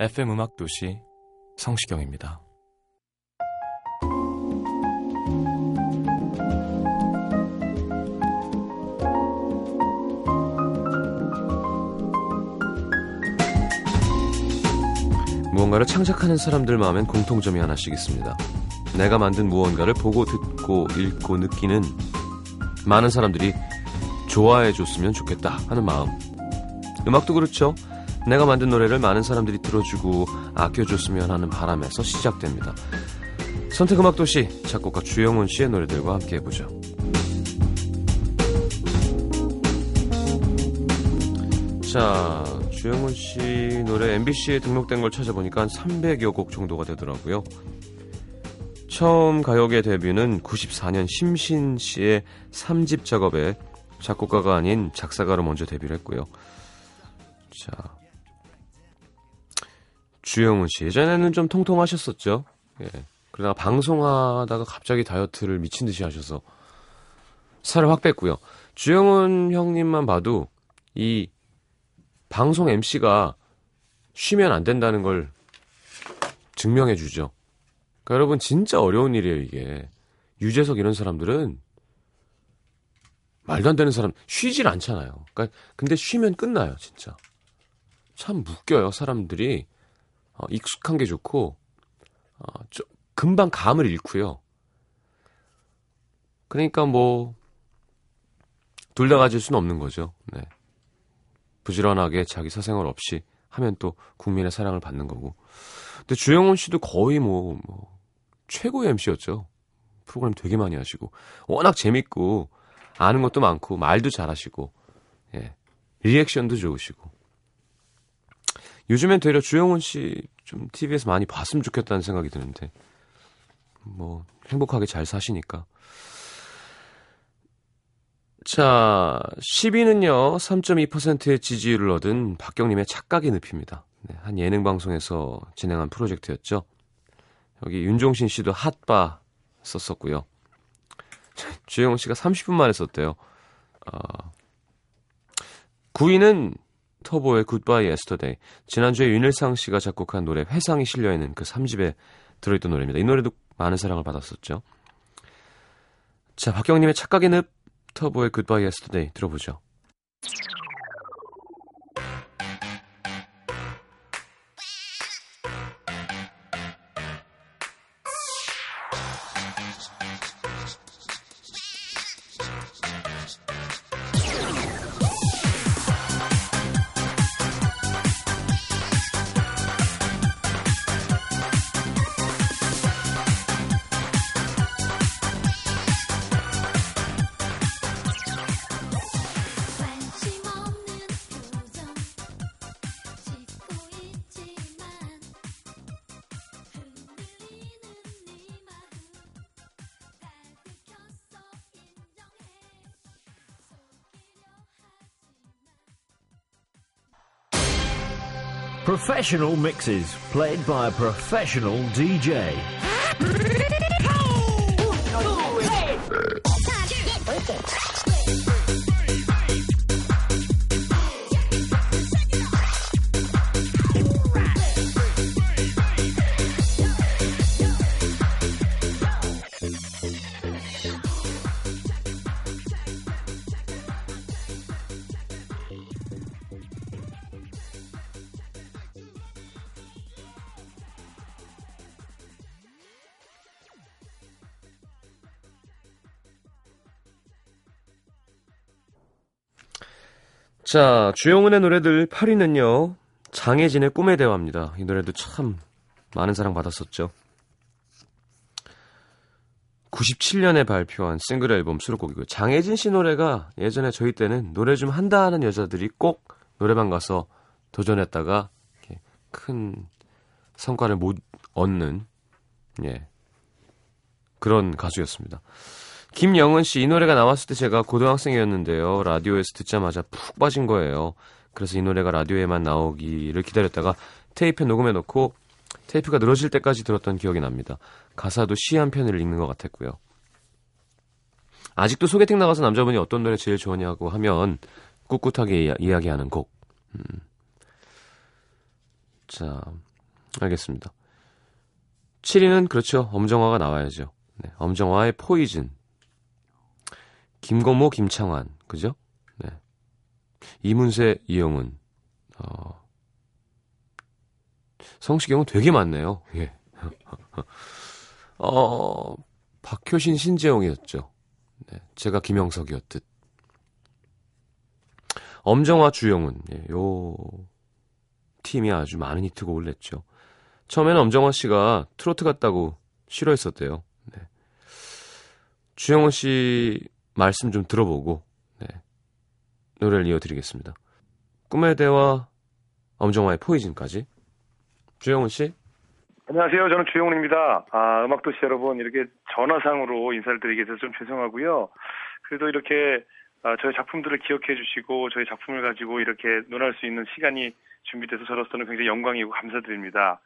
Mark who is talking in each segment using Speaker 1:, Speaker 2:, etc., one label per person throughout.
Speaker 1: FM 음악 도시 성시경입니다. 무언가를 창작하는 사람들 마음엔 공통점이 하나씩 있습니다. 내가 만든 무언가를 보고 듣고 읽고 느끼는 많은 사람들이 좋아해 줬으면 좋겠다 하는 마음. 음악도 그렇죠. 내가 만든 노래를 많은 사람들이 들어주고 아껴줬으면 하는 바람에서 시작됩니다. 선택음악 도시 작곡가 주영훈 씨의 노래들과 함께 해보죠. 자, 주영훈 씨 노래 MBC에 등록된 걸 찾아보니까 한 300여 곡 정도가 되더라고요. 처음 가요계 데뷔는 94년 심신 씨의 3집 작업에 작곡가가 아닌 작사가로 먼저 데뷔를 했고요. 자, 주영훈 씨 예전에는 좀 통통하셨었죠. 예. 그러다가 방송하다가 갑자기 다이어트를 미친 듯이 하셔서 살을 확 뺐고요. 주영훈 형님만 봐도 이 방송 MC가 쉬면 안 된다는 걸 증명해 주죠. 그러니까 여러분 진짜 어려운 일이에요, 이게. 유재석 이런 사람들은 말도 안 되는 사람 쉬질 않잖아요. 그러니까 근데 쉬면 끝나요, 진짜. 참 웃겨요, 사람들이. 어, 익숙한 게 좋고 어, 좀 금방 감을 잃고요. 그러니까 뭐 둘 다 가질 수는 없는 거죠. 네. 부지런하게 자기 사생활 없이 하면 또 국민의 사랑을 받는 거고. 근데 주영훈 씨도 거의 뭐, 뭐 최고의 MC였죠. 프로그램 되게 많이 하시고 워낙 재밌고 아는 것도 많고 말도 잘하시고 예. 리액션도 좋으시고 요즘엔 되려 주영훈 씨 좀 TV에서 많이 봤으면 좋겠다는 생각이 드는데 뭐 행복하게 잘 사시니까. 자 10위는요 3.2%의 지지율을 얻은 박경림의 착각의 늪입니다. 네, 한 예능 방송에서 진행한 프로젝트였죠. 여기 윤종신 씨도 핫바 썼었고요. 주영훈 씨가 30분 만에 썼대요. 어, 9위는 터보의 Goodbye Yesterday. 지난주에 윤일상 씨가 작곡한 노래 회상이 실려있는 그 3집에 들어있던 노래입니다. 이 노래도 많은 사랑을 받았었죠. 자, 박경림의 착각의 늪, 터보의 Goodbye Yesterday 들어보죠.
Speaker 2: Professional mixes played by a professional DJ.
Speaker 1: 자, 주영은의 노래들 8위는요. 장혜진의 꿈의 대화입니다. 이 노래도 참 많은 사랑 받았었죠. 97년에 발표한 싱글 앨범 수록곡이고요. 장혜진 씨 노래가 예전에 저희 때는 노래 좀 한다 하는 여자들이 꼭 노래방 가서 도전했다가 큰 성과를 못 얻는 예 그런 가수였습니다. 김영은 씨 이 노래가 나왔을 때 제가 고등학생이었는데요. 라디오에서 듣자마자 푹 빠진 거예요. 그래서 이 노래가 라디오에만 나오기를 기다렸다가 테이프에 녹음해 놓고 테이프가 늘어질 때까지 들었던 기억이 납니다. 가사도 시 한 편을 읽는 것 같았고요. 아직도 소개팅 나가서 남자분이 어떤 노래 제일 좋아하냐고 하면 꿋꿋하게 이야- 이야기하는 곡. 음. 자, 알겠습니다. 7위는 그렇죠. 엄정화가 나와야죠. 네, 엄정화의 포이즌. 김건모, 김창완. 그죠? 네. 이문세, 이영은. 어, 성시경은 되게 많네요. 예. 어, 박효신, 신재영이었죠. 네, 제가 김영석이었듯. 엄정화, 주영은. 예, 요 팀이 아주 많은 히트곡을 냈죠. 처음에는 엄정화 씨가 트로트 같다고 싫어했었대요. 네. 주영은 씨 말씀 좀 들어보고 네. 노래를 이어드리겠습니다. 꿈의 대화 엄정화의 포이즌까지 주영은 씨
Speaker 3: 안녕하세요. 저는 주영훈입니다. 아, 음악도시 여러분, 이렇게 전화상으로 인사를 드리게 돼서 좀 죄송하고요. 그래도 이렇게 아, 저희 작품들을 기억해 주시고 저희 작품을 가지고 이렇게 논할 수 있는 시간이 준비돼서 저로서는 굉장히 영광이고 감사드립니다.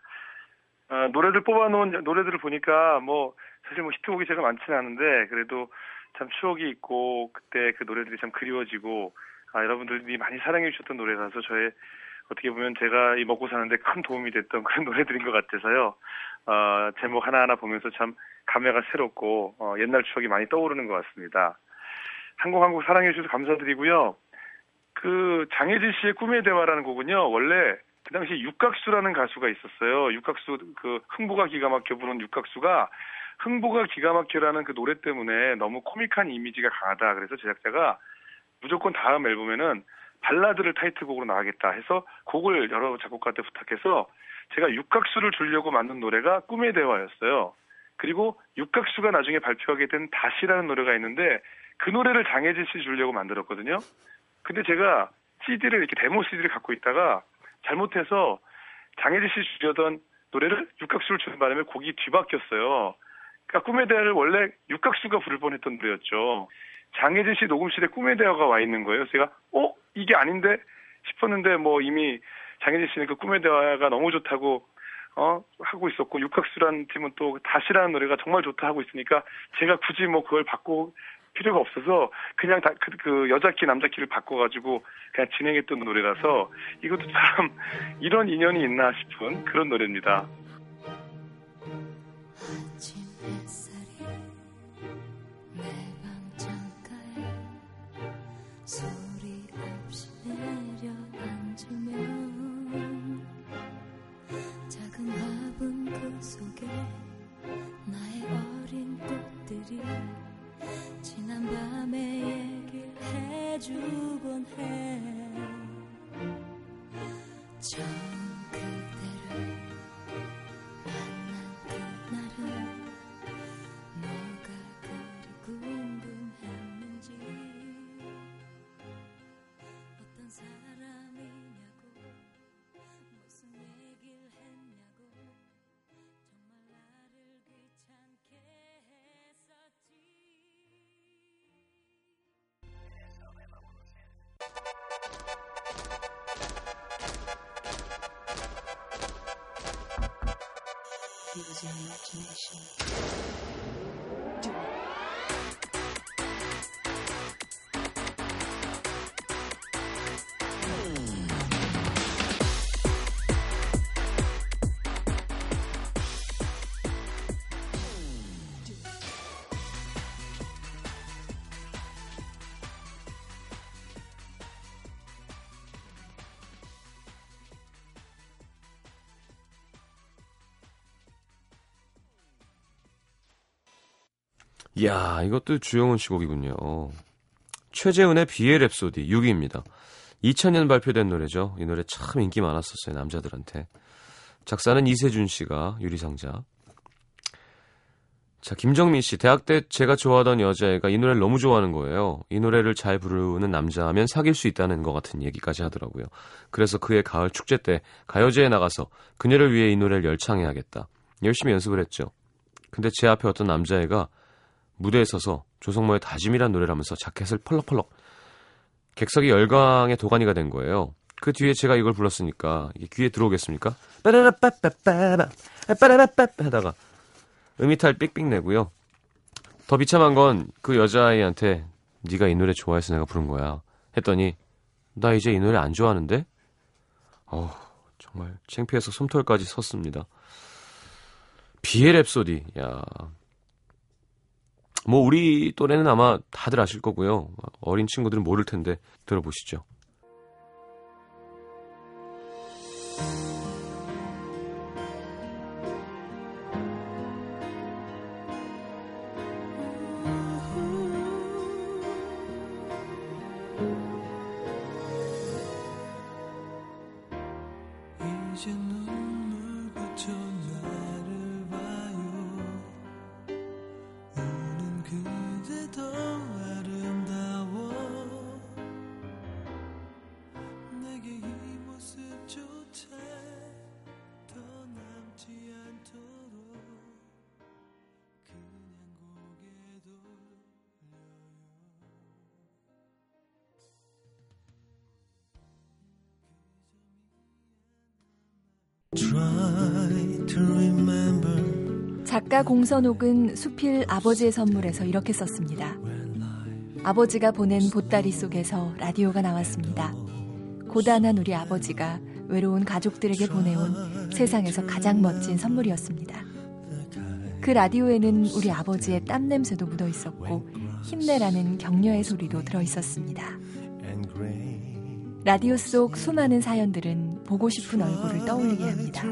Speaker 3: 아, 노래들 뽑아놓은 노래들을 보니까 뭐 사실 뭐 히트곡이 제가 많지는 않은데 그래도 참 추억이 있고 그때 그 노래들이 참 그리워지고 아, 여러분들이 많이 사랑해 주셨던 노래라서 저의 어떻게 보면 제가 이 먹고 사는데 큰 도움이 됐던 그런 노래들인 것 같아서요. 어, 제목 하나하나 보면서 참 감회가 새롭고 어, 옛날 추억이 많이 떠오르는 것 같습니다. 한곡 한곡 사랑해 주셔서 감사드리고요. 그 장혜진 씨의 꿈의 대화라는 곡은요. 원래 그 당시 육각수라는 가수가 있었어요. 육각수 그 흥부가 기가 막혀 부른 육각수가 흥부가 기가 막혀라는 그 노래 때문에 너무 코믹한 이미지가 강하다. 그래서 제작자가 무조건 다음 앨범에는 발라드를 타이틀곡으로 나가겠다 해서 곡을 여러 작곡가한테 부탁해서 제가 육각수를 주려고 만든 노래가 꿈의 대화였어요. 그리고 육각수가 나중에 발표하게 된 다시라는 노래가 있는데 그 노래를 장혜진 씨 주려고 만들었거든요. 근데 제가 CD를 이렇게 데모 CD를 갖고 있다가 잘못해서 장혜진 씨 주려던 노래를 육각수를 주는 바람에 곡이 뒤바뀌었어요. 그러니까 꿈의 대화를 원래 육각수가 부를 뻔했던 노래였죠. 장혜진 씨 녹음실에 꿈의 대화가 와 있는 거예요. 제가 어 이게 아닌데 싶었는데 뭐 이미 장혜진 씨는 그 꿈의 대화가 너무 좋다고 어 하고 있었고 육각수라는 팀은 또 다시라는 노래가 정말 좋다 하고 있으니까 제가 굳이 뭐 그걸 바꾸 필요가 없어서 그냥 다, 그, 그 여자 키 남자 키를 바꿔가지고 그냥 진행했던 노래라서 이것도 참 이런 인연이 있나 싶은 그런 노래입니다.
Speaker 4: 소리 없이 내려앉으면 작은 화분 그 속에 나의 어린 꽃들이 지난 밤의 얘기를 해주곤 해 It was your imagination.
Speaker 1: 이야, 이것도 주영은 씨 곡이군요. 최재훈의 비의 랩소디 6위입니다. 2000년 발표된 노래죠. 이 노래 참 인기 많았었어요, 남자들한테. 작사는 이세준 씨가 유리상자. 자, 김정민 씨. 대학 때 제가 좋아하던 여자애가 이 노래를 너무 좋아하는 거예요. 이 노래를 잘 부르는 남자면 사귈 수 있다는 것 같은 얘기까지 하더라고요. 그래서 그의 가을 축제 때 가요제에 나가서 그녀를 위해 이 노래를 열창해야겠다. 열심히 연습을 했죠. 근데 제 앞에 어떤 남자애가 무대에 서서 조성모의 다짐이란 노래를 하면서 자켓을 펄럭펄럭 객석이 열광의 도가니가 된 거예요. 그 뒤에 제가 이걸 불렀으니까 이게 귀에 들어오겠습니까? 빠라라빠빠빠바 빠라라빠빠 하다가 음이탈 삑삑 내고요. 더 비참한 건 그 여자아이한테 네가 이 노래 좋아해서 내가 부른 거야 했더니 나 이제 이 노래 안 좋아하는데? 어우 정말 창피해서 솜털까지 섰습니다. 비의 랩소디 야. 뭐 우리 또래는 아마 다들 아실 거고요. 어린 친구들은 모를 텐데 들어보시죠.
Speaker 5: 작가 공선옥은 수필 아버지의 선물에서 이렇게 썼습니다. 아버지가 보낸 보따리 속에서 라디오가 나왔습니다. 고단한 우리 아버지가 외로운 가족들에게 보내온 세상에서 가장 멋진 선물이었습니다. 그 라디오에는 우리 아버지의 땀 냄새도 묻어 있었고 힘내라는 격려의 소리도 들어 있었습니다. 라디오 속 수많은 사연들은 보고 싶은 얼굴을 떠올리게 합니다.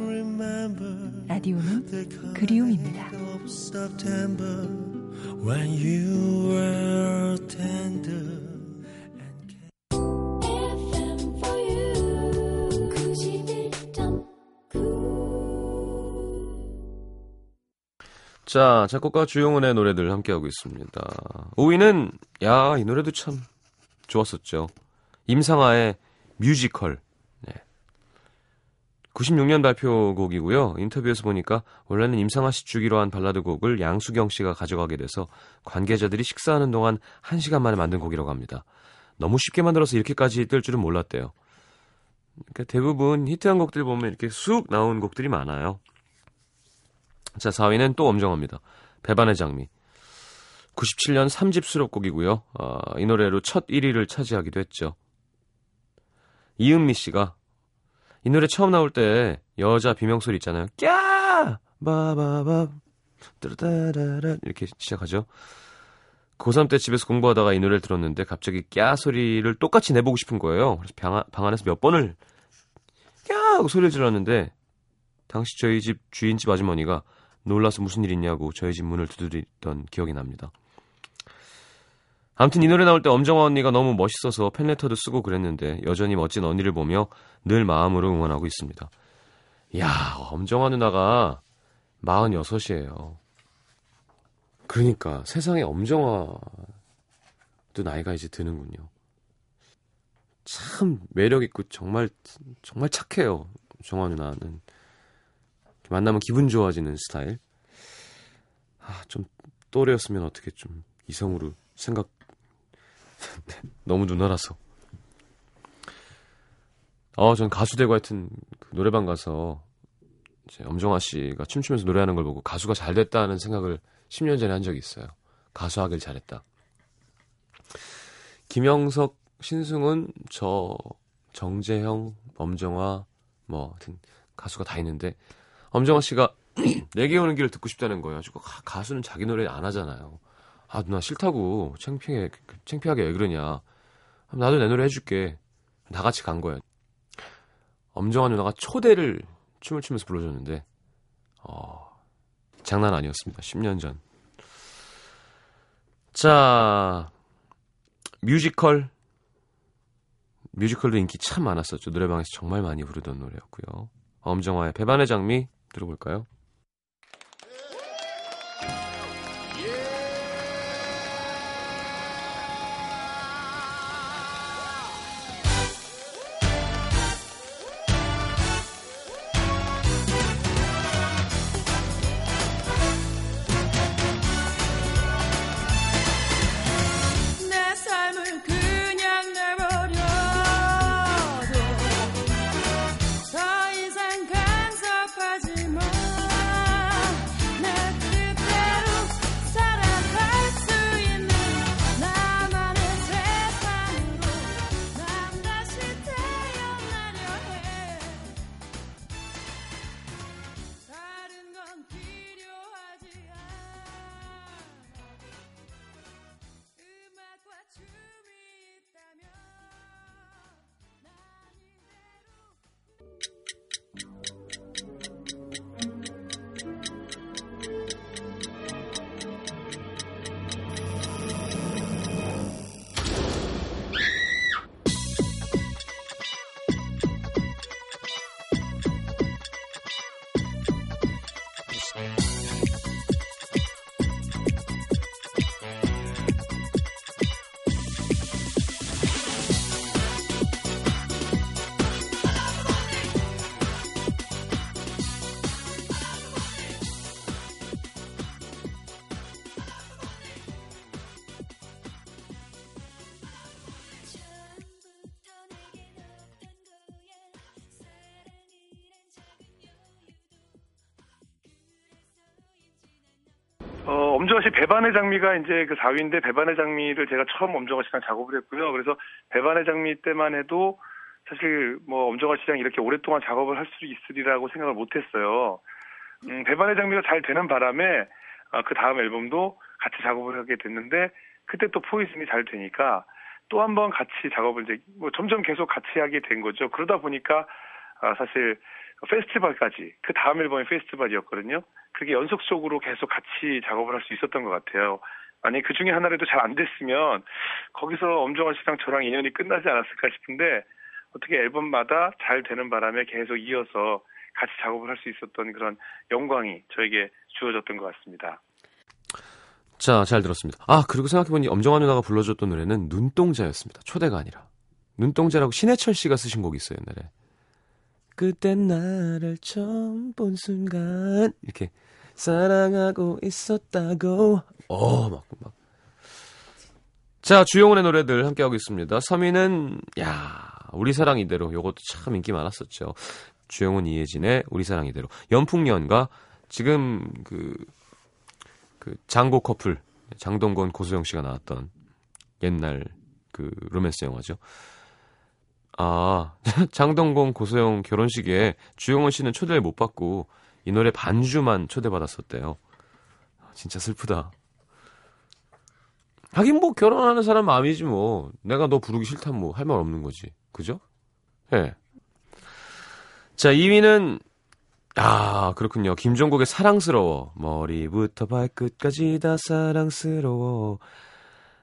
Speaker 5: 라디오는 그리움입니다.
Speaker 6: of September when you were tender.
Speaker 4: FM for you 91.9
Speaker 1: 자, 작곡가 주용은의 노래들 함께하고 있습니다. 5위는, 야, 이 노래도 참 좋았었죠. 임상아의 뮤지컬. 네. 96년 발표곡이고요. 인터뷰에서 보니까 원래는 임상아 씨 주기로 한 발라드 곡을 양수경 씨가 가져가게 돼서 관계자들이 식사하는 동안 1시간 만에 만든 곡이라고 합니다. 너무 쉽게 만들어서 이렇게까지 뜰 줄은 몰랐대요. 그러니까 대부분 히트한 곡들 보면 이렇게 쑥 나온 곡들이 많아요. 자, 4위는 또 엄정화입니다. 배반의 장미. 97년 3집 수록곡이고요. 아, 이 노래로 첫 1위를 차지하기도 했죠. 이은미 씨가 이 노래 처음 나올 때 여자 비명소리 있잖아요. 꺄! 바바바 뚜르다라라 이렇게 시작하죠. 고3 때 집에서 공부하다가 이 노래를 들었는데 갑자기 꺄 소리를 똑같이 내보고 싶은 거예요. 그래서 방, 안- 방 안에서 몇 번을 꺄! 하고 소리를 질렀는데 당시 저희 집 주인집 아주머니가 놀라서 무슨 일 있냐고 저희 집 문을 두드리던 기억이 납니다. 아무튼 이 노래 나올 때 엄정화 언니가 너무 멋있어서 팬레터도 쓰고 그랬는데 여전히 멋진 언니를 보며 늘 마음으로 응원하고 있습니다. 이야, 엄정화 누나가 46이에요. 그러니까 세상에 엄정화도 나이가 이제 드는군요. 참 매력 있고 정말 정말 착해요. 정화 누나는 만나면 기분 좋아지는 스타일. 아, 좀 또래였으면 어떻게 좀 이성으로 생각 너무 누나라서. 어, 전 가수 되고 하여튼 그 노래방 가서 이제 엄정화 씨가 춤추면서 노래하는 걸 보고 가수가 잘 됐다는 생각을 10년 전에 한 적이 있어요. 가수 하길 잘했다. 김영석, 신승훈, 저, 정재형, 엄정화, 뭐, 하여튼 가수가 다 있는데, 엄정화 씨가 내게 오는 길을 듣고 싶다는 거예요. 가- 가수는 자기 노래 안 하잖아요. 아, 누나 싫다고. 창피해, 창피하게 왜 그러냐. 나도 내 노래 해줄게. 다 같이 간 거예요. 엄정화 누나가 초대를 춤을 추면서 불러줬는데, 어, 장난 아니었습니다. 10년 전. 자, 뮤지컬. 뮤지컬도 인기 참 많았었죠. 노래방에서 정말 많이 부르던 노래였고요. 엄정화의 배반의 장미 들어볼까요?
Speaker 7: 어,
Speaker 3: 엄정화 씨 배반의 장미가 이제 그 4위인데 배반의 장미를 제가 처음 엄정화 씨랑 작업을 했고요. 그래서 배반의 장미 때만 해도 사실 뭐 엄정화 씨랑 이렇게 오랫동안 작업을 할 수 있으리라고 생각을 못 했어요. 음, 배반의 장미가 잘 되는 바람에 아, 그 다음 앨범도 같이 작업을 하게 됐는데 그때 또 포이즌이 잘 되니까 또 한 번 같이 작업을 이제 뭐 점점 계속 같이 하게 된 거죠. 그러다 보니까 아, 사실 페스티벌까지 그 다음 앨범이 페스티벌이었거든요. 그게 연속적으로 계속 같이 작업을 할 수 있었던 것 같아요. 만약 그 중에 하나라도 잘 안 됐으면 거기서 엄정화 씨랑 저랑 인연이 끝나지 않았을까 싶은데 어떻게 앨범마다 잘 되는 바람에 계속 이어서 같이 작업을 할 수 있었던 그런 영광이 저에게 주어졌던 것 같습니다.
Speaker 1: 자, 잘 들었습니다. 아, 그리고 생각해보니 엄정화 누나가 불러줬던 노래는 눈동자였습니다. 초대가 아니라. 눈동자라고 신해철 씨가 쓰신 곡이 있어요, 옛날에. 그때 나를 처음 본 순간, 이렇게, 사랑하고 있었다고. 어, 막, 막. 자, 주영훈의 노래들 함께하고 있습니다. 3위는, 야 우리 사랑 이대로. 요것도 참 인기 많았었죠. 주영훈, 이혜진의 우리 사랑 이대로. 연풍년과 지금 그, 그 장고 커플 장동건 고소영 씨가 나왔던 옛날 그 로맨스 영화죠. 아 장동건 고소영 결혼식에 주영원 씨는 초대를 못 받고 이 노래 반주만 초대받았었대요. 아, 진짜 슬프다. 하긴 뭐 결혼하는 사람 마음이지 뭐 내가 너 부르기 싫다면 뭐 할 말 없는 거지. 그죠? 예. 자 2위는 아, 그렇군요. 김종국의 사랑스러워. 머리부터 발끝까지 다 사랑스러워.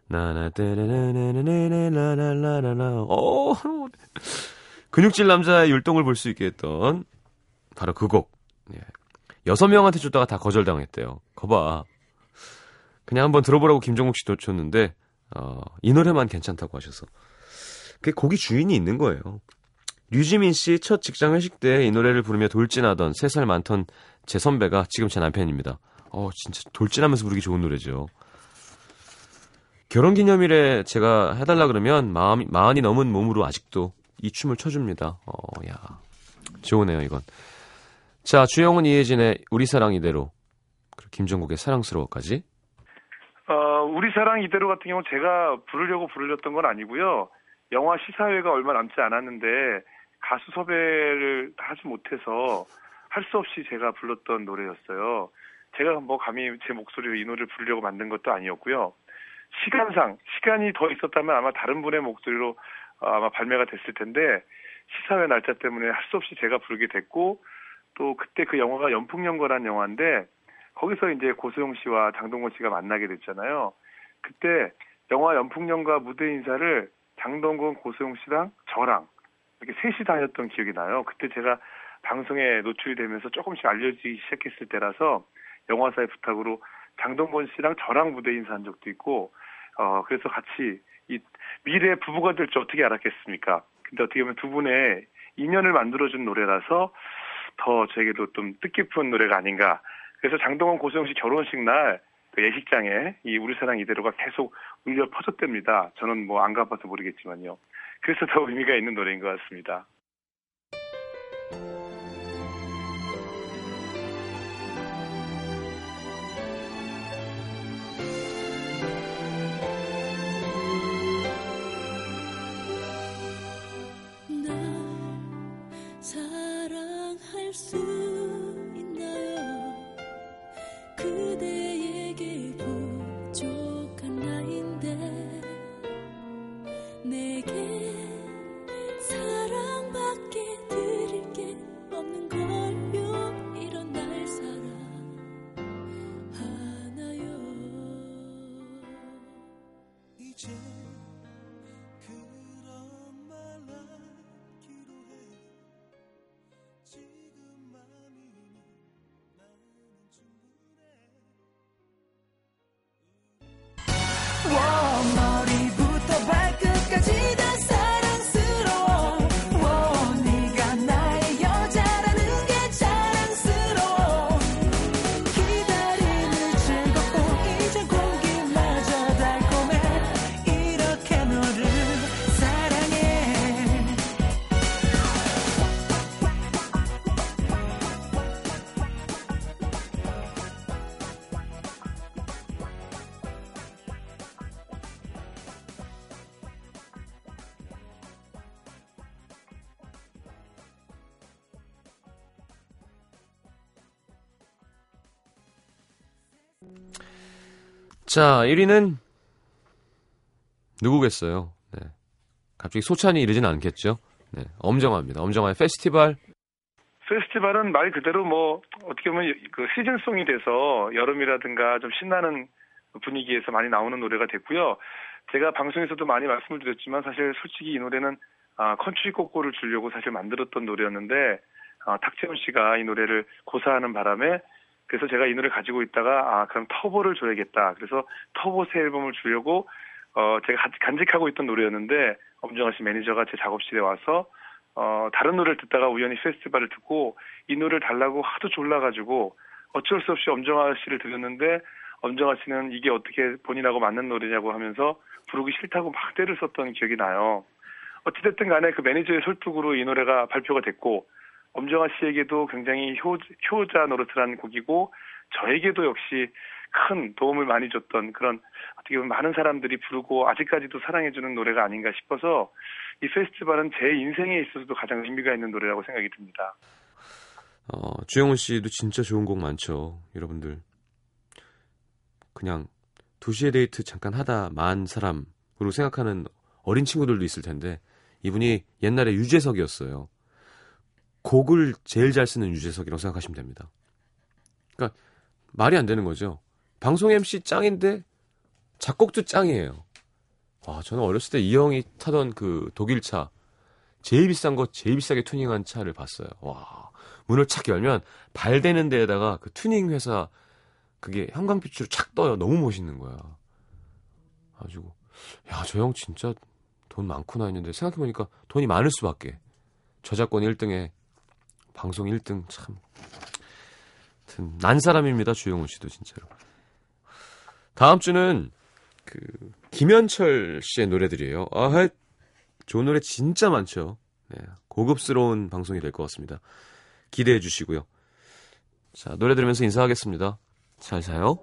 Speaker 1: 나나 떼레레레레레라라라라. 어, 근육질 남자의 율동을 볼 수 있게 했던 바로 그 곡. 예. 여섯 명한테 줬다가 다 거절당했대요. 거봐. 그냥 한번 들어보라고 김종국 씨 줬는데 어, 이 노래만 괜찮다고 하셔서. 그 곡이 주인이 있는 거예요. 류지민 씨 첫 직장 회식 때 이 노래를 부르며 돌진하던 3살 많던 제 선배가 지금 제 남편입니다. 어, 진짜 돌진하면서 부르기 좋은 노래죠. 결혼 기념일에 제가 해달라 그러면 마음, 마흔이 넘은 몸으로 아직도 이 춤을 춰줍니다. 어, 야. 좋으네요, 이건. 자, 주영은 이혜진의 우리 사랑 이대로. 그리고 김정국의 사랑스러워까지.
Speaker 3: 어, 우리 사랑 이대로 같은 경우 제가 부르려고 부르렸던 건 아니고요. 영화 시사회가 얼마 남지 않았는데 가수 섭외를 하지 못해서 할 수 없이 제가 불렀던 노래였어요. 제가 뭐 감히 제 목소리로 이 노래를 부르려고 만든 것도 아니었고요. 시간상 시간이 더 있었다면 아마 다른 분의 목소리로 어, 아마 발매가 됐을 텐데 시사회 날짜 때문에 할 수 없이 제가 부르게 됐고 또 그때 그 영화가 연풍연거란 영화인데 거기서 이제 고소영 씨와 장동건 씨가 만나게 됐잖아요. 그때 영화 연풍연가 무대 인사를 장동건, 고소영 씨랑 저랑 이렇게 셋이 다녔던 기억이 나요. 그때 제가 방송에 노출이 되면서 조금씩 알려지기 시작했을 때라서 영화사의 부탁으로 장동건 씨랑 저랑 무대 인사한 적도 있고 어 그래서 같이 이 미래 부부가 될 줄 어떻게 알았겠습니까? 근데 어떻게 보면 두 분의 인연을 만들어준 노래라서 더 저에게도 좀 뜻깊은 노래가 아닌가. 그래서 장동건 고소영 씨 결혼식 날 그 예식장에 이 우리 사랑 이대로가 계속 울려 퍼졌답니다. 저는 뭐 안 가봐서 모르겠지만요. 그래서 더 의미가 있는 노래인 것 같습니다.
Speaker 7: 자,
Speaker 1: 1위는 누구겠어요? 네. 갑자기 소찬휘 이러진 않겠죠? 네. 엄정화입니다. 엄정화의 페스티벌.
Speaker 3: 페스티벌은 말 그대로 뭐 어떻게 보면 그 시즌송이 돼서 여름이라든가 좀 신나는 분위기에서 많이 나오는 노래가 됐고요. 제가 방송에서도 많이 말씀을 드렸지만 사실 솔직히 이 노래는 아, 컨트리 꼬꼬를 주려고 사실 만들었던 노래였는데 아, 탁재훈 씨가 이 노래를 고사하는 바람에 그래서 제가 이 노래 가지고 있다가 아 그럼 터보를 줘야겠다. 그래서 터보 새 앨범을 주려고 어 제가 간- 간직하고 있던 노래였는데 엄정화 씨 매니저가 제 작업실에 와서 어, 다른 노래를 듣다가 우연히 페스티벌을 듣고 이 노래를 달라고 하도 졸라가지고 어쩔 수 없이 엄정화 씨를 드렸는데 엄정화 씨는 이게 어떻게 본인하고 맞는 노래냐고 하면서 부르기 싫다고 막 떼를 썼던 기억이 나요. 어찌됐든 간에 그 매니저의 설득으로 이 노래가 발표가 됐고 엄정화 씨에게도 굉장히 효, 효자 노릇한 곡이고 저에게도 역시 큰 도움을 많이 줬던 그런 어떻게 보면 많은 사람들이 부르고 아직까지도 사랑해주는 노래가 아닌가 싶어서 이 페스티벌은 제 인생에 있어서도 가장 의미가 있는 노래라고 생각이 듭니다.
Speaker 1: 어, 주영훈 씨도 진짜 좋은 곡 많죠. 여러분들. 그냥 도시의 데이트 잠깐 하다 만 사람으로 생각하는 어린 친구들도 있을 텐데 이분이 옛날에 유재석이었어요. 곡을 제일 잘 쓰는 유재석이라고 생각하시면 됩니다. 그러니까 말이 안 되는 거죠. 방송 MC 짱인데 작곡도 짱이에요. 와, 저는 어렸을 때 이 형이 타던 그 독일 차 제일 비싼 거 제일 비싸게 튜닝한 차를 봤어요. 와, 문을 착 열면 발 대는 데에다가 그 튜닝 회사 그게 형광빛으로 착 떠요. 너무 멋있는 거야. 가지고 야, 저 형 진짜 돈 많구나 했는데 생각해 보니까 돈이 많을 수밖에. 저작권 1등에 방송 1등 참. 난 사람입니다. 주영훈 씨도 진짜로. 다음 주는 그 김현철 씨의 노래들이에요. 아, 좋은 노래 진짜 많죠. 네, 고급스러운 방송이 될 것 같습니다. 기대해 주시고요. 자, 노래 들으면서 인사하겠습니다. 잘 자요.